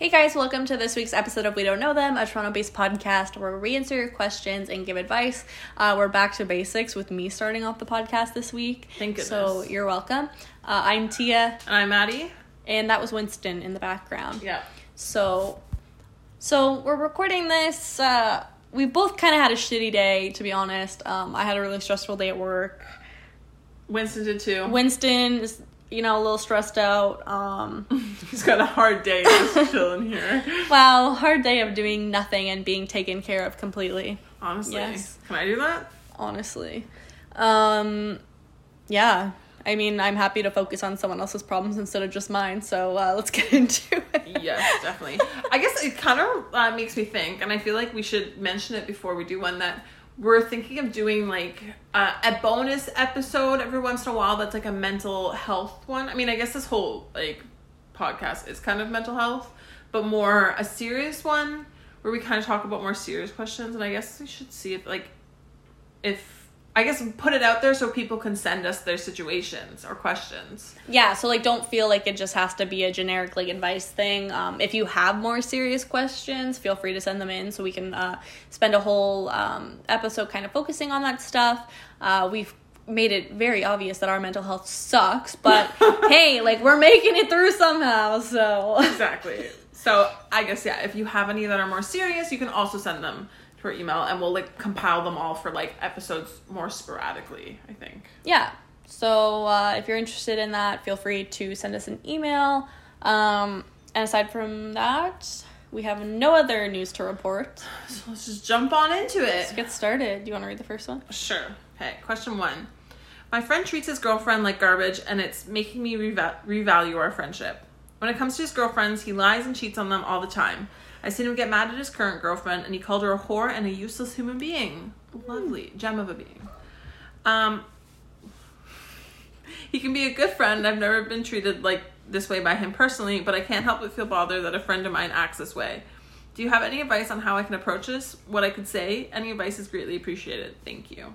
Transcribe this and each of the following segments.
Hey guys, welcome to this week's episode of We Don't Know Them, a Toronto based podcast where we answer your questions and give advice. Uh, we're back to basics with me starting off the podcast this week. Thank you. So you're welcome. Uh, I'm Tia, And I'm Maddie. and that was Winston in the background. Yeah. So, so we're recording this. Uh, we both kind of had a shitty day, to be honest. Um, I had a really stressful day at work. Winston did too. Winston is, you know, a little stressed out. Um, He's got a hard day just chilling here. wow, hard day of doing nothing and being taken care of completely. Honestly. Yes. Can I do that? honestly. Um, yeah. I mean, I'm happy to focus on someone else's problems instead of just mine. So uh, let's get into it. Yes, definitely. I guess it kind of uh, makes me think, and I feel like we should mention it before we do one that we're thinking of doing like a bonus episode every once in a while that's like a mental health one. I mean, I guess this whole like podcast is kind of mental health, but more a serious one where we kind of talk about more serious questions. And I guess we should see if like if I guess put it out there so people can send us their situations or questions. Yeah. So like, don't feel like it just has to be a generic like advice thing. Um, if you have more serious questions, feel free to send them in so we can uh, spend a whole um, episode kind of focusing on that stuff. Uh, we've made it very obvious that our mental health sucks, but hey, like we're making it through somehow. So exactly. So I guess yeah, if you have any that are more serious, you can also send them to email, and we'll like compile them all for like episodes more sporadically. I think. yeah so uh, if you're interested in that feel free to send us an email um, and aside from that we have no other news to report So let's just jump on into it. let's get started do you want to read the first one Sure. Okay. Question one. My friend treats his girlfriend like garbage, and it's making me reva- revalue our friendship. When it comes to his girlfriends, he lies and cheats on them all the time. I seen him get mad at his current girlfriend, and he called her a whore and a useless human being. Lovely gem of a being. Um, he can be a good friend. I've never been treated like this way by him personally, but I can't help but feel bothered that a friend of mine acts this way. Do you have any advice on how I can approach this? What I could say? Any advice is greatly appreciated. Thank you.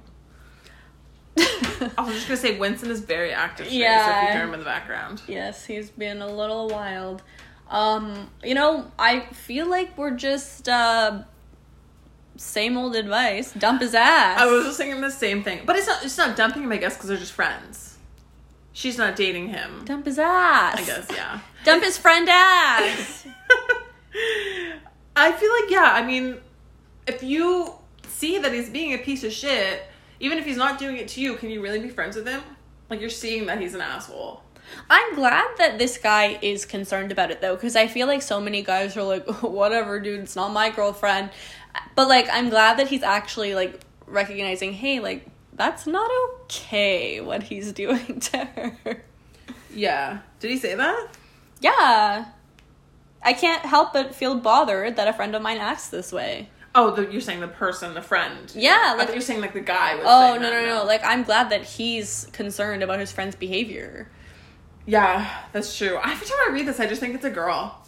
I was just gonna say Winston is very active today, so if you hear him in the background. yes he's been a little wild um you know i feel like we're just uh same old advice dump his ass I was just thinking the same thing, but it's not. It's not dumping him, I guess, because they're just friends. She's not dating him. dump his ass I guess, yeah. dump his friend ass I feel like, yeah. I mean, if you see that he's being a piece of shit, even if he's not doing it to you, can you really be friends with him? Like you're seeing that he's an asshole. I'm glad that this guy is concerned about it though, because I feel like so many guys are like, whatever, dude, it's not my girlfriend. But like, I'm glad that he's actually like recognizing, hey, like, that's not okay what he's doing to her. Yeah. Did he say that? Yeah. I can't help but feel bothered that a friend of mine acts this way. Oh, the, you're saying the person, the friend. Yeah, like- you're saying like the guy. Was Oh, no, that, no, no. Like, I'm glad that he's concerned about his friend's behavior. Yeah, that's true. Every time I read this, I just think it's a girl.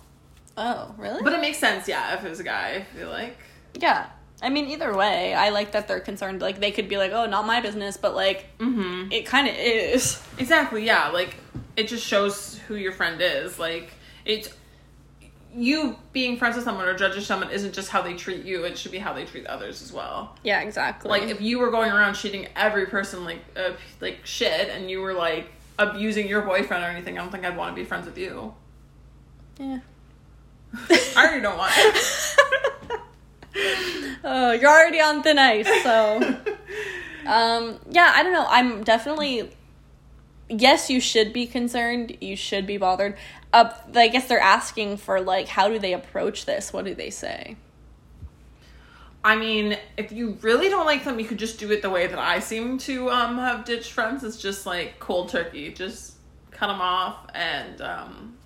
Oh, really? But it makes sense, yeah, if it was a guy, I feel like. Yeah. I mean, either way, I like that they're concerned. Like, they could be like, oh, not my business, but like, Mm-hmm. it kind of is. Exactly, yeah. Like, it just shows who your friend is. Like, it's. You being friends with someone or judging someone isn't just how they treat you, it should be how they treat others as well. Yeah, exactly. Like, if you were going around treating every person like uh, like shit and you were like abusing your boyfriend or anything, I don't think I'd want to be friends with you. yeah. I already don't want to. Oh, you're already on thin ice, so. um, yeah, I don't know. I'm definitely. Yes, you should be concerned. You should be bothered. Uh, I guess they're asking for, like, how do they approach this? What do they say? I mean, if you really don't like them, you could just do it the way that I seem to um, have ditched friends. It's just like cold turkey. Just cut them off and um,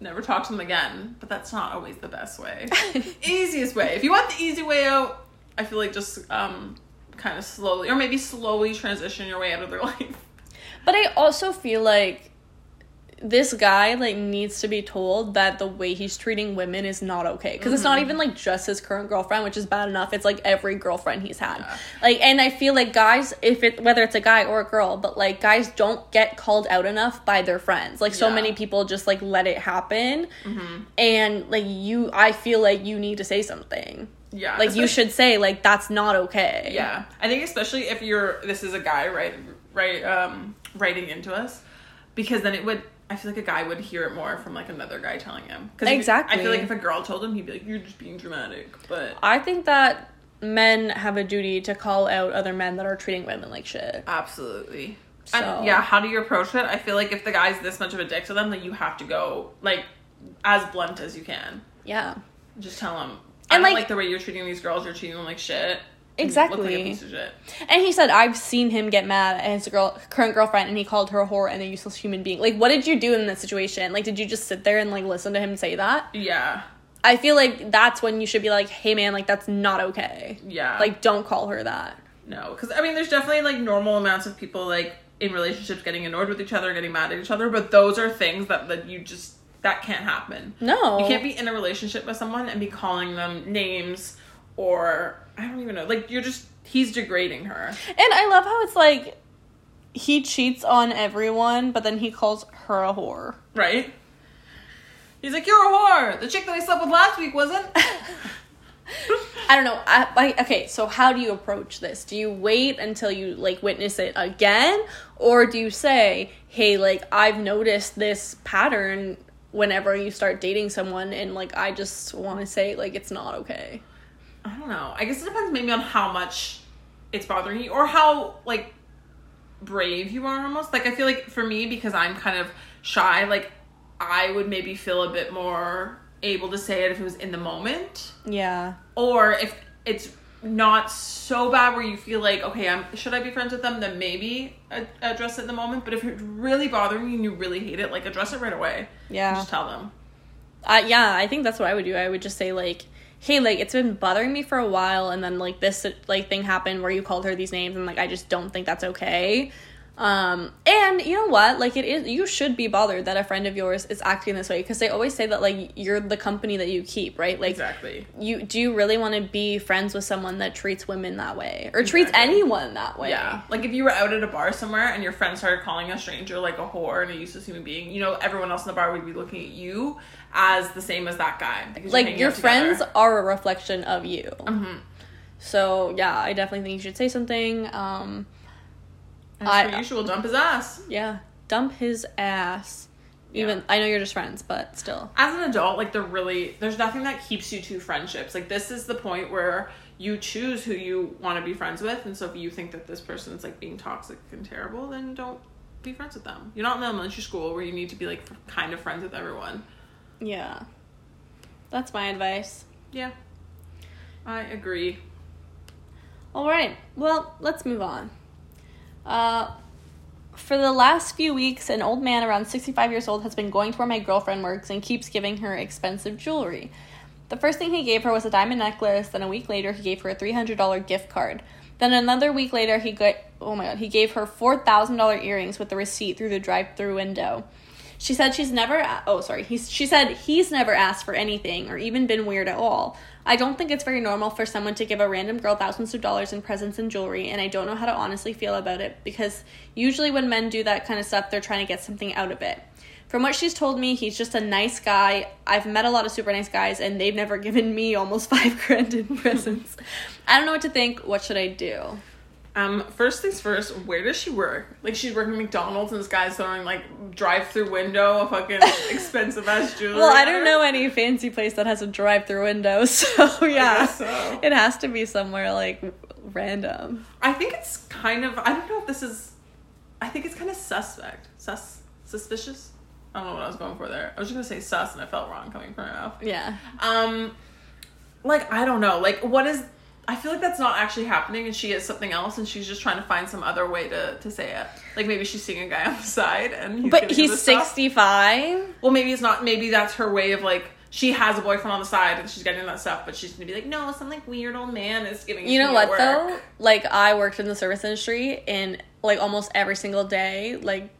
never talk to them again. But that's not always the best way. Easiest way. If you want the easy way out, I feel like just um, kind of slowly, or maybe slowly transition your way out of their life. But I also feel like this guy like needs to be told that the way he's treating women is not okay because it's Mm-hmm. not even like just his current girlfriend which is bad enough it's like every girlfriend he's had Yeah. like and i feel like guys if it whether it's a guy or a girl but like guys don't get called out enough by their friends like so Yeah. many people just like let it happen and like you i feel like you need to say something Yeah. like you should say like that's not okay Yeah, I think especially if you're this is a guy right right um writing into us because then it would I feel like a guy would hear it more from like another guy telling him. Because Exactly. I feel like if a girl told him he'd be like you're just being dramatic but i think that men have a duty to call out other men that are treating women like shit. Absolutely. So- and yeah how do you approach it? I feel like if the guy's this much of a dick to them then you have to go like as blunt as you can. Yeah. Just tell him And, I don't like- like, the way you're treating these girls. You're treating them like shit Exactly. like a piece of shit And he said, I've seen him get mad at his girl current girlfriend and he called her a whore and a useless human being. Like, what did you do in that situation? Like, did you just sit there and like listen to him say that? yeah I feel like that's when you should be like, hey man, like that's not okay. yeah Like, don't call her that. No, because I mean, there's definitely like normal amounts of people like in relationships getting annoyed with each other, getting mad at each other, but those are things that that you just that can't happen. No. You can't be in a relationship with someone and be calling them names or I don't even know. Like you're just he's degrading her. And I love how it's like he cheats on everyone, but then he calls her a whore. Right? He's like, You're a whore. The chick that I slept with last week wasn't. I don't know. I, I okay. So how do you approach this? Do you wait until you like witness it again, or do you say, "Hey, like I've noticed this pattern whenever you start dating someone, and like I just want to say like it's not okay." I don't know. I guess it depends maybe on how much it's bothering you or how like brave you are almost. Like I feel like for me because I'm kind of shy, like I would maybe feel a bit more able to say it if it was in the moment Yeah. or if it's not so bad where you feel like okay i'm should i be friends with them then maybe address it in the moment but if it's really bothering you and you really hate it like address it right away Yeah. just tell them Uh, yeah, I think that's what I would do. I would just say like, "Hey, like it's been bothering me for a while, and then like this like thing happened where you called her these names, and like I just don't think that's okay." Um, and you know what? Like it is, you should be bothered that a friend of yours is acting this way because they always say that like you're the company that you keep, right? Like exactly you do you really want to be friends with someone that treats women that way or treats anyone that way? Yeah. Like if you were out at a bar somewhere and your friend started calling a stranger like a whore and a useless human being, you know, everyone else in the bar would be looking at you as the same as that guy. like your together. friends are a reflection of you. Mhm. So yeah, I definitely think you should say something. Um, As I- per usual, dump his ass. yeah, dump his ass. Even Yeah. I know you're just friends, but still. As an adult, like, there really, there's nothing that keeps you to friendships. Like, this is the point where you choose who you want to be friends with. And so if you think that this person's, like, being toxic and terrible, then don't be friends with them. You're not in elementary school where you need to be, like, kind of friends with everyone. Yeah, that's my advice. Yeah. I agree. All right, well, let's move on. Uh, for the last few weeks, an old man around 65 years old has been going to where my girlfriend works and keeps giving her expensive jewelry. The first thing he gave her was a diamond necklace, then a week later, he gave her a $300 gift card. Then another week later, he got oh my god, he gave her $4,000 earrings with the receipt through the drive-through window. She said she's never oh sorry, he's she said he's never asked for anything or even been weird at all. I don't think it's very normal for someone to give a random girl thousands of dollars in presents and jewelry, and I don't know how to honestly feel about it because usually when men do that kind of stuff, they're trying to get something out of it. From what she's told me, he's just a nice guy. I've met a lot of super nice guys, and they've never given me almost five grand in presents. I don't know what to think. What should I do? Um, first things first, where does she work? Like she's working at McDonald's and this guy's throwing like drive through window a fucking expensive ass jewelry. Well, I don't know any fancy place that has a drive-through window, so yeah, so. it has to be somewhere like random. I think it's kind of I don't know if this is I think it's kind of suspect. Sus suspicious? I don't know what I was going for there. I was just gonna say sus and I felt wrong coming from my mouth. Yeah, Um like I don't know. Like what is I feel like that's not actually happening and she is something else and she's just trying to find some other way to, to say it. Like maybe she's seeing a guy on the side and he's but he's sixty-five. Well, maybe it's not. Maybe that's her way of like she has a boyfriend on the side and she's getting that stuff, but she's gonna be like, no, some like weird old man is giving. You know what work." though? Like I worked in the service industry, and like almost every single day, like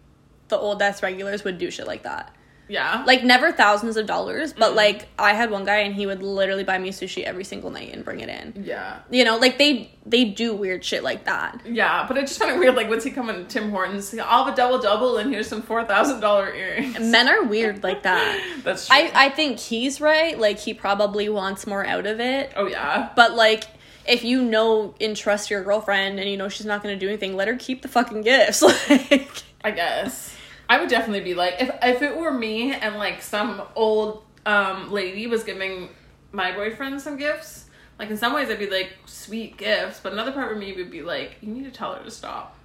the old ass regulars would do shit like that. Yeah. Like never thousands of dollars, but Mm. like I had one guy and he would literally buy me sushi every single night and bring it in. yeah. You know, like they they do weird shit like that. Yeah, but I just find it weird. Like, once he come in Tim Hortons, I'll have a double double, and here's some four thousand dollar earrings. Men are weird like that. That's true. I I think he's right. Like he probably wants more out of it. oh yeah, But like if you know and trust your girlfriend and you know she's not going to do anything, let her keep the fucking gifts. Like I guess I would definitely be like, if if it were me and like some old um lady was giving my boyfriend some gifts. Like in some ways, I'd be like sweet gifts, but another part of me would be like, you need to tell her to stop.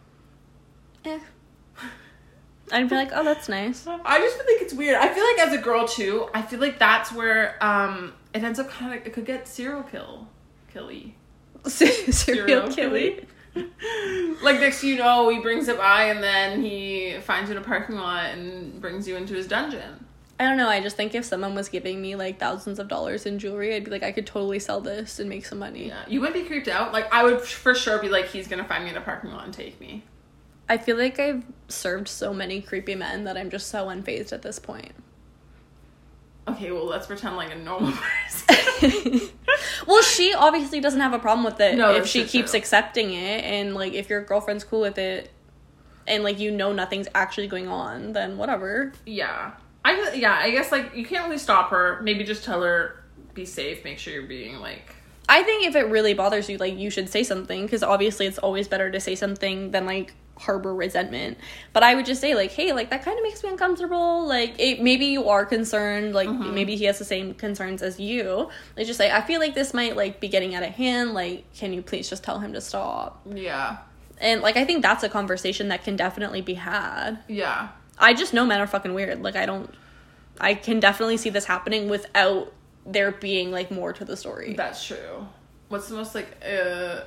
eh. I'd be like, "Oh, that's nice." I just feel like it's weird. I feel like as a girl too, I feel like that's where um it ends up kind of it could get serial kill, killy. Serial killing. Like next you know, he brings it by and then he finds you in a parking lot and brings you into his dungeon. I don't know. I just think if someone was giving me like thousands of dollars in jewelry, I'd be like, I could totally sell this and make some money. Yeah, you wouldn't be creeped out. Like I would for sure be like, he's gonna find me in a parking lot and take me. I feel like I've served so many creepy men that I'm just so unfazed at this point. Okay, well let's pretend like a normal person. well, she obviously doesn't have a problem with it No, if she keeps true. accepting it, and like if your girlfriend's cool with it, and like you know nothing's actually going on, then whatever. yeah, I yeah, I guess like you can't really stop her. Maybe just tell her be safe. Make sure you're being like I think if it really bothers you, like you should say something because obviously it's always better to say something than like harbor resentment. But I would just say like, hey, like that kind of makes me uncomfortable. Like it, maybe you are concerned. Like Mm-hmm. maybe he has the same concerns as you. Like just say, I feel like this might like be getting out of hand. Like, can you please just tell him to stop? yeah, And like I think that's a conversation that can definitely be had. yeah. I just know men are fucking weird. Like I don't. I can definitely see this happening without there being like more to the story. That's true. What's the most like uh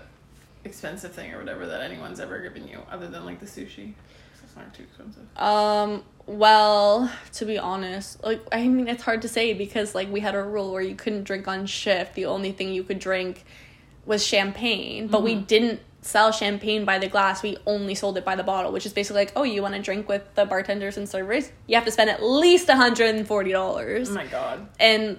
expensive thing or whatever that anyone's ever given you other than like the sushi. It's not too expensive. Um, well, to be honest, like I mean it's hard to say because like we had a rule where you couldn't drink on shift. The only thing you could drink was champagne, but we didn't sell champagne by the glass. We only sold it by the bottle, which is basically like, oh, you want to drink with the bartenders and servers? You have to spend at least $140. Oh my god. And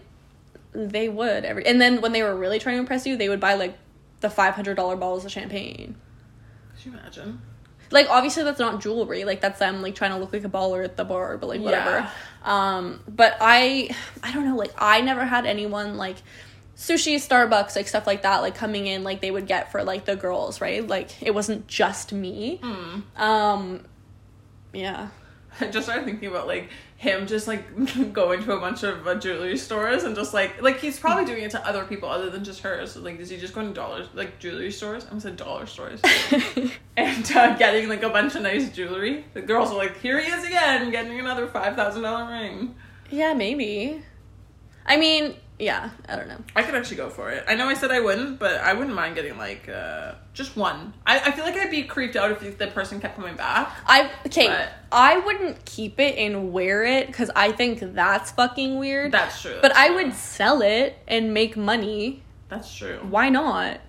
they would every and then when they were really trying to impress you, they would buy like the $500 bottles of champagne. Could you imagine? like obviously that's not jewelry like that's them like trying to look like a baller at the bar but like whatever Yeah. um but i i don't know like i never had anyone like sushi starbucks like stuff like that like coming in like they would get for like the girls right like it wasn't just me um yeah I just started thinking about like him just like going to a bunch of uh, jewelry stores and just like like he's probably doing it to other people other than just her. So like, is he just going to dollars like jewelry stores? I almost said dollar stores and uh, getting like a bunch of nice jewelry. The girls are like, here he is again, getting another five thousand dollar ring. yeah maybe i mean yeah i don't know I could actually go for it. I know I said I wouldn't, but I wouldn't mind getting like uh just one. I, I feel like I'd be creeped out if the person kept coming back. I okay. But- I wouldn't keep it and wear it because I think that's fucking weird. That's true. but that's I true. would sell it and make money. That's true. Why not?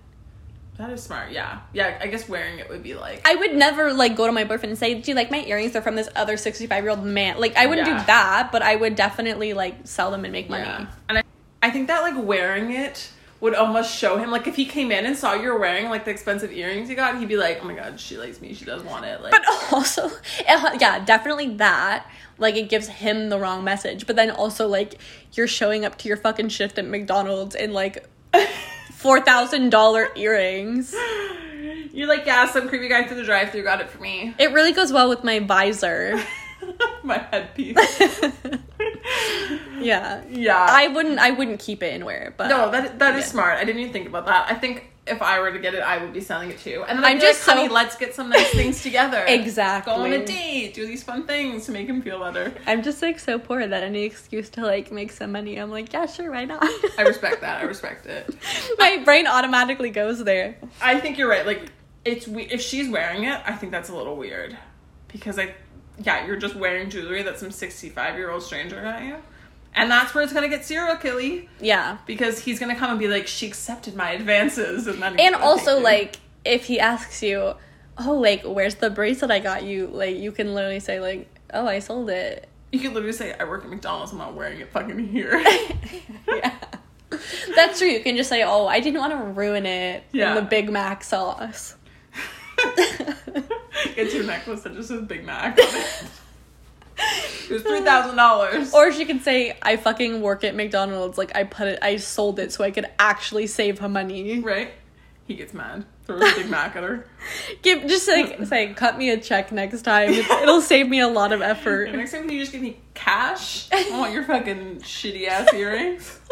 That is smart. Yeah. Yeah. I guess wearing it would be like. I would never like go to my boyfriend and say, "Do you like my earrings? They're from this other sixty-five year old man." Like I wouldn't Yeah. do that, but I would definitely like sell them and make money. Yeah. And I, I think that like wearing it would almost show him like if he came in and saw you were wearing like the expensive earrings you got, he'd be like, "Oh my god, she likes me. She does want it." Like, But also, it- yeah, definitely that. Like it gives him the wrong message. But then also like you're showing up to your fucking shift at McDonald's in like four thousand dollar earrings. you're like, "Yeah, some creepy guy through the drive-through got it for me." It really goes well with my visor. My headpiece. Yeah. yeah. I wouldn't I wouldn't keep it and wear it, but no, that that is Yeah. smart. I didn't even think about that. I think if I were to get it, I would be selling it too. And then I'm just like, honey, so- let's get some nice things together. Exactly. Go on a date. Do these fun things to make him feel better. I'm just like so poor that any excuse to like make some money, I'm like, yeah, sure, why not? I respect that. I respect it. My brain automatically goes there. I think you're right. Like, it's we- if she's wearing it, I think that's a little weird, because I, yeah, you're just wearing jewelry that some 65 year old stranger got you, and that's where it's gonna get serial killy Yeah. because he's gonna come and be like, she accepted my advances, and then And also like if he asks you, "Oh, like where's the bracelet I got you?" like you can literally say like oh, I sold it. You could literally say, I work at McDonald's, I'm not wearing it fucking here. yeah. That's true. You can just say, oh, I didn't want to ruin it Yeah. in the Big Mac sauce. Get your necklace that just says Big Mac on it. It was three thousand dollars. Or she could say, I fucking work at McDonald's. Like, I put it, I sold it so I could actually save her money. Right? He gets mad. Throws a Big Mac at her. Give, just like, say, cut me a check next time. It's, it'll save me a lot of effort. And next time, can you just give me cash? I want your fucking shitty ass earrings.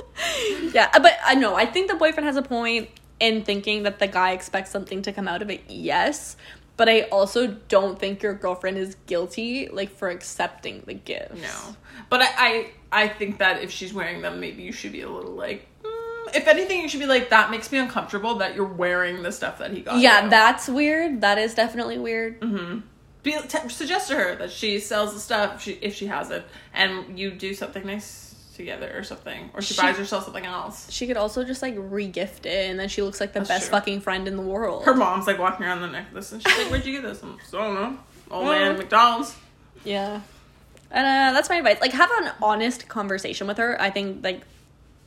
Yeah, uh, but I know, I think the boyfriend has a point in thinking that the guy expects something to come out of it, yes. But I also don't think your girlfriend is guilty, like, for accepting the gifts. No, but I, I, I think that if she's wearing them, maybe you should be a little like. mm, If anything, you should be like, that makes me uncomfortable that you're wearing the stuff that he got. Yeah, you." that's weird. That is definitely weird. be, t- suggest to her that she sells the stuff if she, if she has it, and you do something nice together or something, or she, She- buys herself something else. She could also just like re-gift it, and then she looks like the That's best true. fucking friend in the world. Her mom's like walking around the necklace, and she's like, "Where'd you get this?" I'm, I don't know. Old man. McDonald's. yeah, and uh, that's my advice. Like, have an honest conversation with her. I think like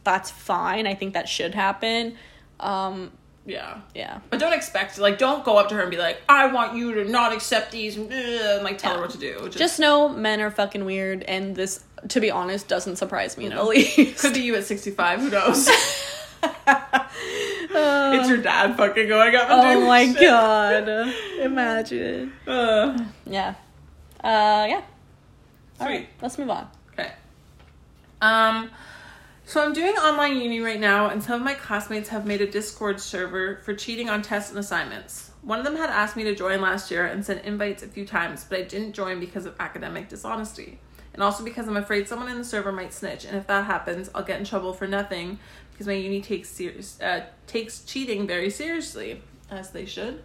that's fine. I think that should happen. Um, Yeah. yeah, But don't expect like don't go up to her and be like, I want you to not accept these and, and like tell her what to do. Just, just know men are fucking weird, and this, to be honest, doesn't surprise me in the least. could be you at sixty five. Who knows? Uh, it's your dad fucking going up and oh my shit. god! Imagine. Uh, Yeah. Uh, yeah. All Sweet. right, let's move on. okay. Um. So I'm doing online uni right now, and some of my classmates have made a Discord server for cheating on tests and assignments. One of them had asked me to join last year and sent invites a few times, but I didn't join because of academic dishonesty. And also because I'm afraid someone in the server might snitch, and if that happens, I'll get in trouble for nothing because my uni takes serious uh, takes cheating very seriously, as they should.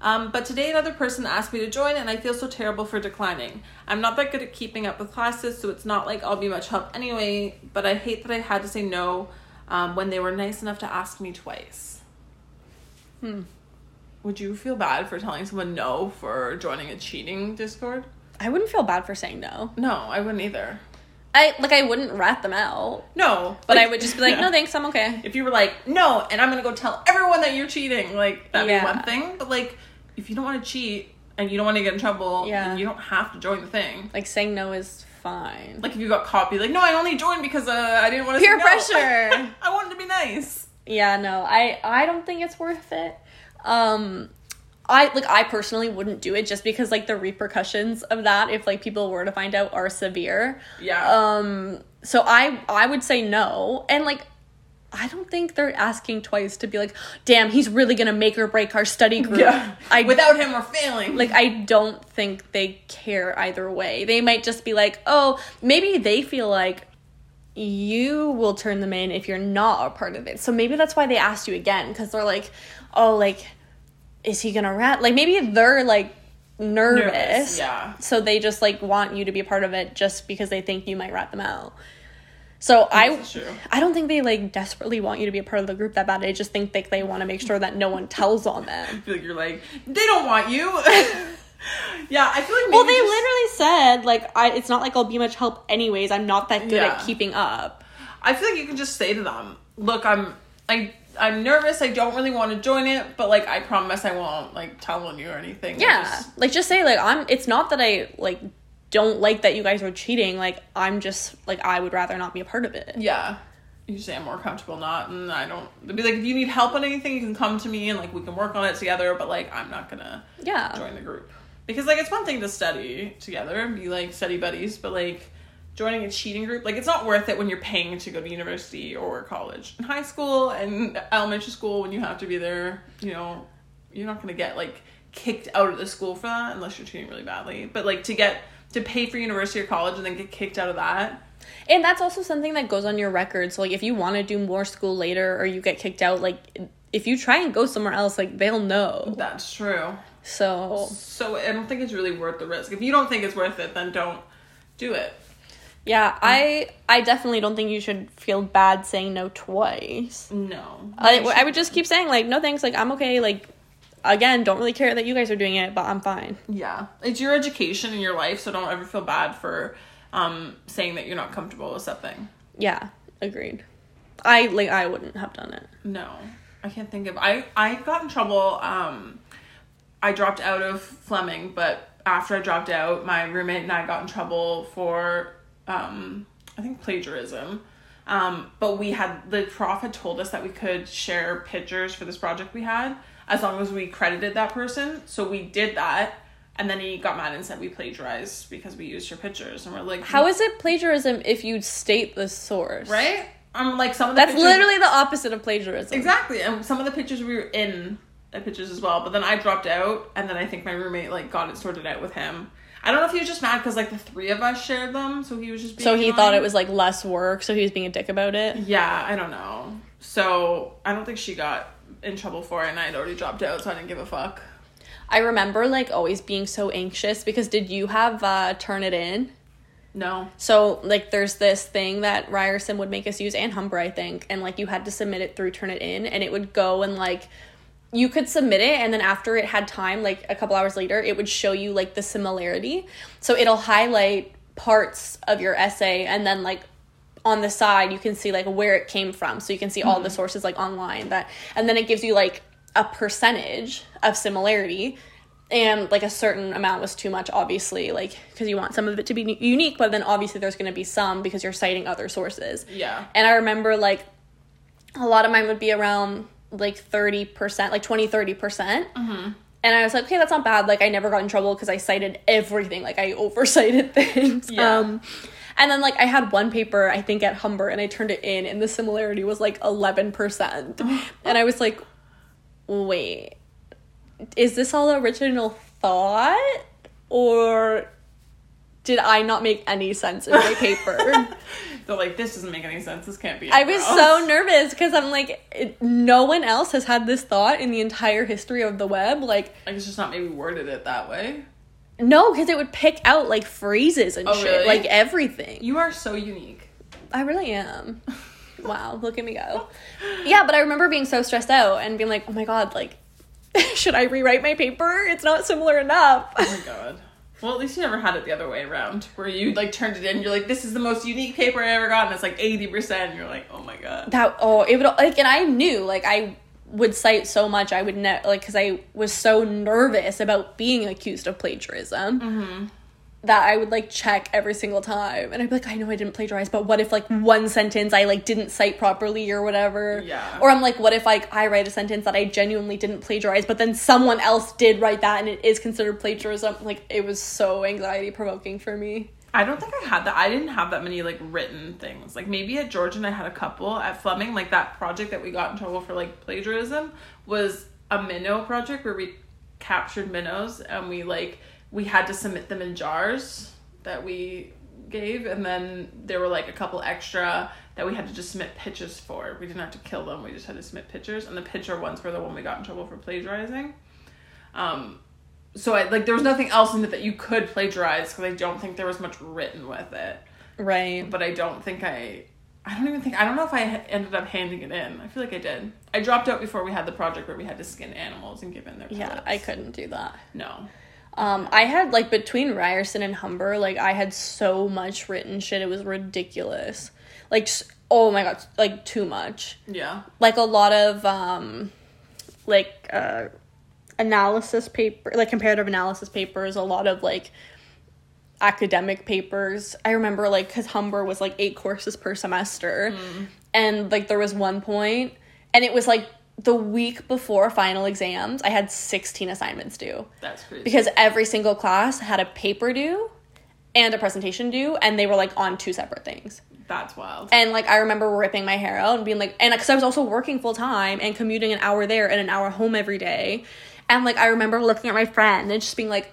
Um, but today another person asked me to join, and I feel so terrible for declining. I'm not that good at keeping up with classes, so it's not like I'll be much help anyway. But I hate that I had to say no um, when they were nice enough to ask me twice. Hmm. Would you feel bad for telling someone no for joining a cheating Discord? I wouldn't feel bad for saying no. No, I wouldn't either. I like I wouldn't rat them out, No, but like- I would just be like, yeah. no thanks, I'm okay. If you were like, no, and I'm gonna go tell everyone that you're cheating, like that'd Yeah. be one thing. But like, if you don't want to cheat and you don't want to get in trouble, Yeah. then you don't have to join the thing. Like saying no is fine. Like if you got caught, be like, no, I only joined because uh, I didn't want to Peer say no. pressure. I wanted to be nice. yeah, no, I I don't think it's worth it. Um, I like I personally wouldn't do it just because like the repercussions of that if like people were to find out are severe. Yeah. Um, so I I would say no, and like. I don't think they're asking twice to be like, damn, he's really gonna make or break our study group. yeah. I Without him, we're failing. like I don't think they care either way. They might just be like, "Oh, maybe they feel like you will turn them in if you're not a part of it." So maybe that's why they asked you again cuz they're like, "Oh, like is he to rat?" Like maybe they're like nervous. Nervous, yeah. So they just like want you to be a part of it just because they think you might rat them out. So I true. I don't think they like desperately want you to be a part of the group that bad. I just think like they want to make sure that no one tells on them. I feel like you're like, they don't want you. yeah, I feel like maybe Well, they just- literally said like I. It's not like I'll be much help anyways. I'm not that good Yeah. at keeping up. I feel like you can just say to them, "Look, I'm I I'm nervous. I don't really want to join it, but like I promise I won't like tell on you or anything." Yeah, just- like just say like I'm. It's not that I like don't like that you guys are cheating. Like I'm just like I would rather not be a part of it. yeah. You say I'm more comfortable not, and I don't. Be like, if you need help on anything, you can come to me and like we can work on it together. But like, I'm not gonna Yeah, join the group because like it's one thing to study together and be like study buddies, but like joining a cheating group, like it's not worth it when you're paying to go to university or college. In high school and elementary school, when you have to be there, you know, you're not gonna get like kicked out of the school for that unless you're cheating really badly. But like to get to pay for university or college and then get kicked out of that. and that's also something that goes on your record. So like if you want to do more school later or you get kicked out, like if you try and go somewhere else, like they'll know. That's true. So So I don't think it's really worth the risk. If you don't think it's worth it, then don't do it. Yeah, I I definitely don't think you should feel bad saying no twice. No. I, I would just keep saying like no thanks like i'm okay like again, don't really care that you guys are doing it, but I'm fine. Yeah. It's your education in your life, so don't ever feel bad for um saying that you're not comfortable with something. Yeah, agreed. I like I wouldn't have done it. No. I can't think of I I got in trouble um I dropped out of Fleming, but after I dropped out, my roommate and I got in trouble for um I think plagiarism. Um, but we had the prof had told us that we could share pictures for this project we had as long as we credited that person. So we did that, and then he got mad and said we plagiarized because we used your pictures, and we're like, How is it plagiarism if you state the source? right? I'm like some of the That's pictures- literally the opposite of plagiarism. exactly, and some of the pictures we were in pictures as well. But then I dropped out, and then I think my roommate like got it sorted out with him. I don't know if he was just mad because like the three of us shared them, so he was just being So he thought it was like less work, so he was being a dick about it. Yeah, I don't know. So I don't think she got in trouble for it, and I had already dropped out, so I didn't give a fuck. I remember like always being so anxious because did you have uh Turnitin? No. So like there's this thing that Ryerson would make us use and Humber I think and like you had to submit it through Turnitin and it would go and like you could submit it and then after it had time like a couple hours later it would show you like the similarity. So it'll highlight parts of your essay and then like on the side you can see like where it came from so you can see all the mm-hmm. sources like online that and then it gives you like a percentage of similarity and like a certain amount was too much obviously like because you want some of it to be unique but then obviously there's going to be some because you're citing other sources Yeah. and i remember like a lot of mine would be around like 30% like 20 30% and i was like okay that's not bad like i never got in trouble because i cited everything like i oversighted things Yeah. um and then like I had one paper I think at Humber and I turned it in and the similarity was like 11%. and I was like wait is this all original thought or did I not make any sense in my paper? They're like, this doesn't make any sense. This can't be. I was anywhere so nervous because I'm like, it, no one else has had this thought in the entire history of the web. Like, Like, it's just not maybe worded it that way. no, because it would pick out like phrases and Oh, shit, really? like everything. You are so unique. I really am. wow, look at me go. Yeah, but I remember being so stressed out and being like, oh my god, like, should I rewrite my paper? It's not similar enough. Oh my god. Well, at least you never had it the other way around, where you like turned it in. You're like, this is the most unique paper I ever got, and it's like eighty percent. And you're like, oh my god. that oh it would like and i knew like i would cite so much i would ne- like because i was so nervous about being accused of plagiarism mm-hmm. That i would like check every single time and i'd be like i know i didn't plagiarize but what if like one sentence i like didn't cite properly or whatever Yeah. or i'm like what if like i write a sentence that i genuinely didn't plagiarize but then someone else did write that and it is considered plagiarism like it was so anxiety provoking for me I don't think I had that. I didn't have that many like written things. Like maybe at Georgian I had a couple. At Fleming, like that project that we got in trouble for like plagiarism was a minnow project where we captured minnows and we like we had to submit them in jars that we gave and then there were like a couple extra that we had to just submit pictures for. We didn't have to kill them. We just had to submit pictures and the picture ones were the one we got in trouble for plagiarizing. Um so I like there was nothing else in it that you could plagiarize because I don't think there was much written with it. right But I don't think I I don't even think I don't know if I ended up handing it in. I feel like I did. I dropped out before we had the project where we had to skin animals and give in their yeah i couldn't do that No. Um, I had like between Ryerson and Humber, like I had so much written shit. It was ridiculous. Like, oh my god, like too much. Yeah. Like a lot of um, like uh, analysis paper, like comparative analysis papers. A lot of like academic papers. I remember like because Humber was like eight courses per semester, and like there was one point, and it was like the week before final exams. I had sixteen assignments due That's crazy. because every single class had a paper due and a presentation due and they were like on two separate things That's wild. and like i remember ripping my hair out and being like and because i was also working full time and commuting an hour there and an hour home every day and like i remember looking at my friend and just being like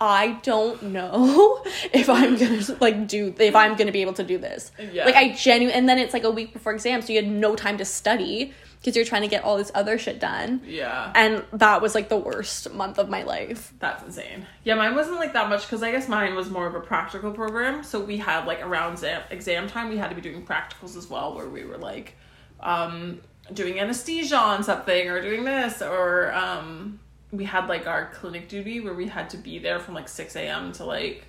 i don't know if i'm gonna like do if i'm gonna be able to do this Yeah. like i genuinely and then it's like a week before exam so you had no time to study because you're trying to get all this other shit done yeah. and that was like the worst month of my life That's insane. Yeah, mine wasn't like that much because I guess mine was more of a practical program. So we had like around exam, exam time, we had to be doing practicals as well, where we were like um, doing anesthesia on something or doing this or um, we had like our clinic duty where we had to be there from like 6 a.m. to like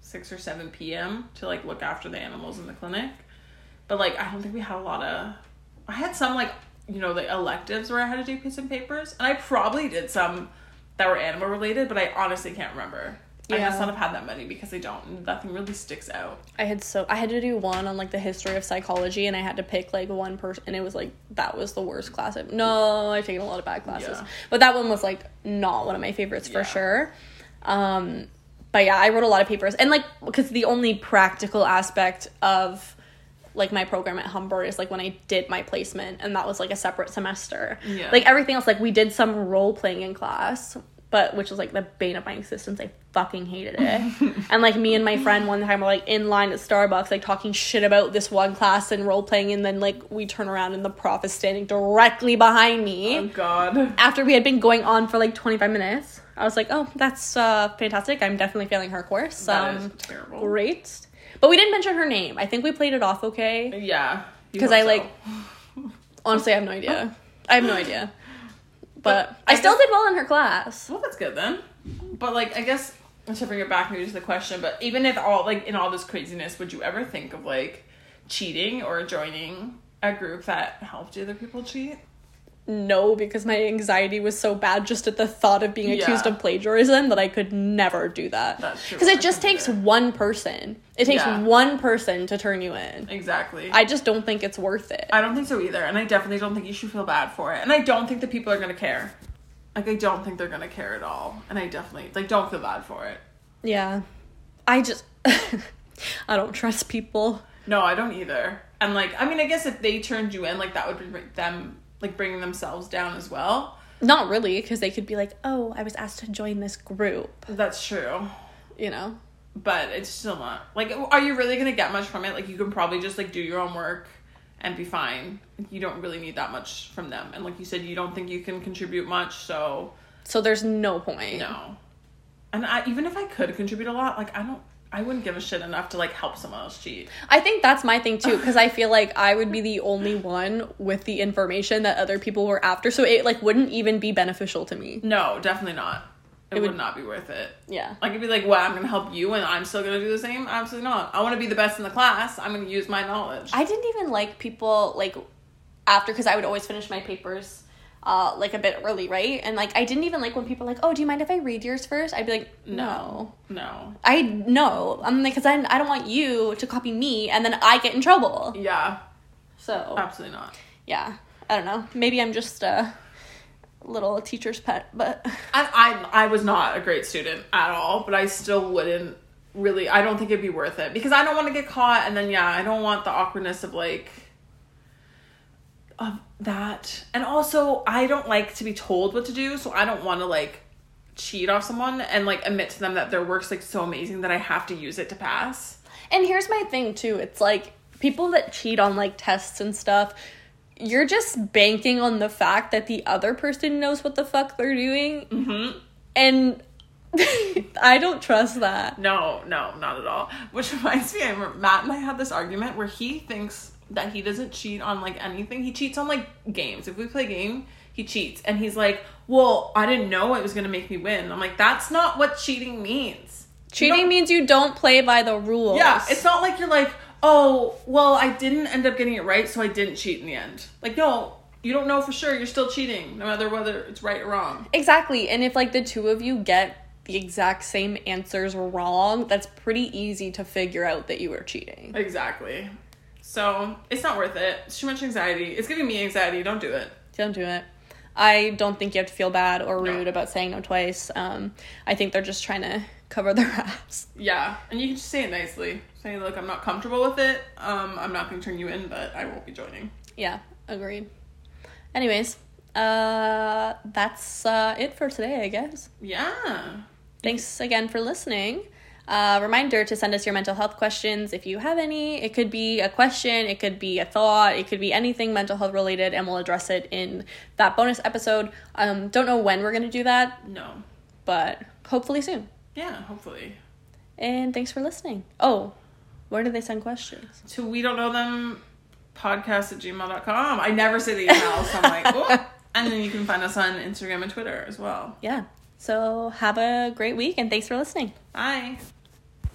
6 or 7 p.m. to like look after the animals in the clinic. But like I don't think we had a lot of I had some like you know the electives where I had to do some papers and I probably did some that were animal related, but I honestly can't remember. I Yeah. must not have had that many because I don't nothing really sticks out. I had so I had to do one on like the history of psychology, and I had to pick like one person, and it was like that was the worst class. I've, no, I've taken a lot of bad classes, Yeah. but that one was like not one of my favorites for Yeah. sure. Um, but yeah, I wrote a lot of papers, and like because the only practical aspect of like my program at Humber is like when I did my placement, and that was like a separate semester. Yeah. Like everything else, like we did some role playing in class, but which was like the bane of my existence. I fucking hated it. and like me and my friend one time were like in line at Starbucks, like talking shit about this one class and role playing, and then like we turn around and the prof is standing directly behind me Oh god. after we had been going on for like 25 minutes. I was like, oh, that's uh, fantastic. I'm definitely failing her course. That is Um, terrible. great. But we didn't mention her name. I think we played it off okay. Yeah. Because I, so. like- Honestly, I have no idea. I have no idea. But, But I, I still guess- did well in her class. Well, that's good then. But like, I guess to bring it back maybe to the question, but even if all like in all this craziness, would you ever think of like cheating or joining a group that helped other people cheat? No, because my anxiety was so bad just at the thought of being accused of plagiarism that I could never do that. That's true. Because it just takes one person. It takes Yeah. one person to turn you in. Exactly. I just don't think it's worth it. I don't think so either, and I definitely don't think you should feel bad for it, and I don't think the people are gonna care. Like, I don't think they're gonna care at all, and I definitely like don't feel bad for it. Yeah. I just I don't trust people. No, I don't either. And like, I mean, I guess if they turned you in, like that would bring them like bringing themselves down as well. Not really, because they could be like, "Oh, I was asked to join this group," That's true. you know. but it's still not like are you really gonna get much from it like you can probably just like do your own work and be fine you don't really need that much from them and like you said you don't think you can contribute much so So there's no point. no and I, even if i could contribute a lot like i don't i wouldn't give a shit enough to like help someone else cheat. I think that's my thing too, because I feel like I would be the only one with the information that other people were after, so it like wouldn't even be beneficial to me. no definitely not. It, It would, would- not be worth it. Yeah. I it'd be like what i'm gonna help you and i'm still gonna do the same? Absolutely not. I want to be the best in the class. I'm gonna use my knowledge. I didn't even like people like after because I would always finish my papers uh like a bit early, right? And like I didn't even like when people were like, "Oh, do you mind if I read yours first? I'd be like, "No." no I no. I'm like cuz I I don't want you to copy me and then I get in trouble. yeah So, absolutely not yeah. I don't know. Maybe I'm just a little teacher's pet, but I, I I was not a great student at all, but I still wouldn't really. I don't think it'd be worth it because I don't want to get caught, and then yeah, I don't want the awkwardness of like of that, and also I don't like to be told what to do, so I don't want to like cheat off someone and like admit to them that their work's like so amazing that I have to use it to pass. And here's my thing too. It's like people that cheat on like tests and stuff, you're just banking on the fact that the other person knows what the fuck they're doing. Mm-hmm. And I don't trust that. No, no, not at all. Which reminds me, I remember Matt and I had this argument where he thinks that he doesn't cheat on like anything. He cheats on like games. If we play a game, he cheats, and he's like, "Well, I didn't know it was gonna make me win." I'm like, "That's not what cheating means." Cheating don't- means you don't play by the rules. Yeah, it's not like you're like, "Oh, well, I didn't end up getting it right, so I didn't cheat in the end." Like, no, you don't know for sure. You're still cheating, no matter whether it's right or wrong. Exactly. And if like the two of you get the exact same answers wrong, that's pretty easy to figure out that you were cheating. Exactly. So it's not worth it. It's too much anxiety. It's giving me anxiety. Don't do it. Don't do it. I don't think you have to feel bad or No. rude about saying no twice. Um, I think they're just trying to cover their ass. Yeah, and you can just say it nicely. Say, look, I'm not comfortable with it. Um, I'm not going to turn you in, but I won't be joining. Yeah, agreed. Anyways, uh, that's uh, it for today, I guess. Yeah. Thanks again for listening. Uh, reminder to send us your mental health questions if you have any. It could be a question, it could be a thought, it could be anything mental health related, and we'll address it in that bonus episode. Um, don't know when we're going to do that, No. but hopefully soon. Yeah, hopefully. And thanks for listening. Oh, where do they send questions? To we don't know them podcast at gmail.com. I never say the email, so I'm like, oh. And then you can find us on Instagram and Twitter as well. Yeah. So have a great week and thanks for listening. Bye.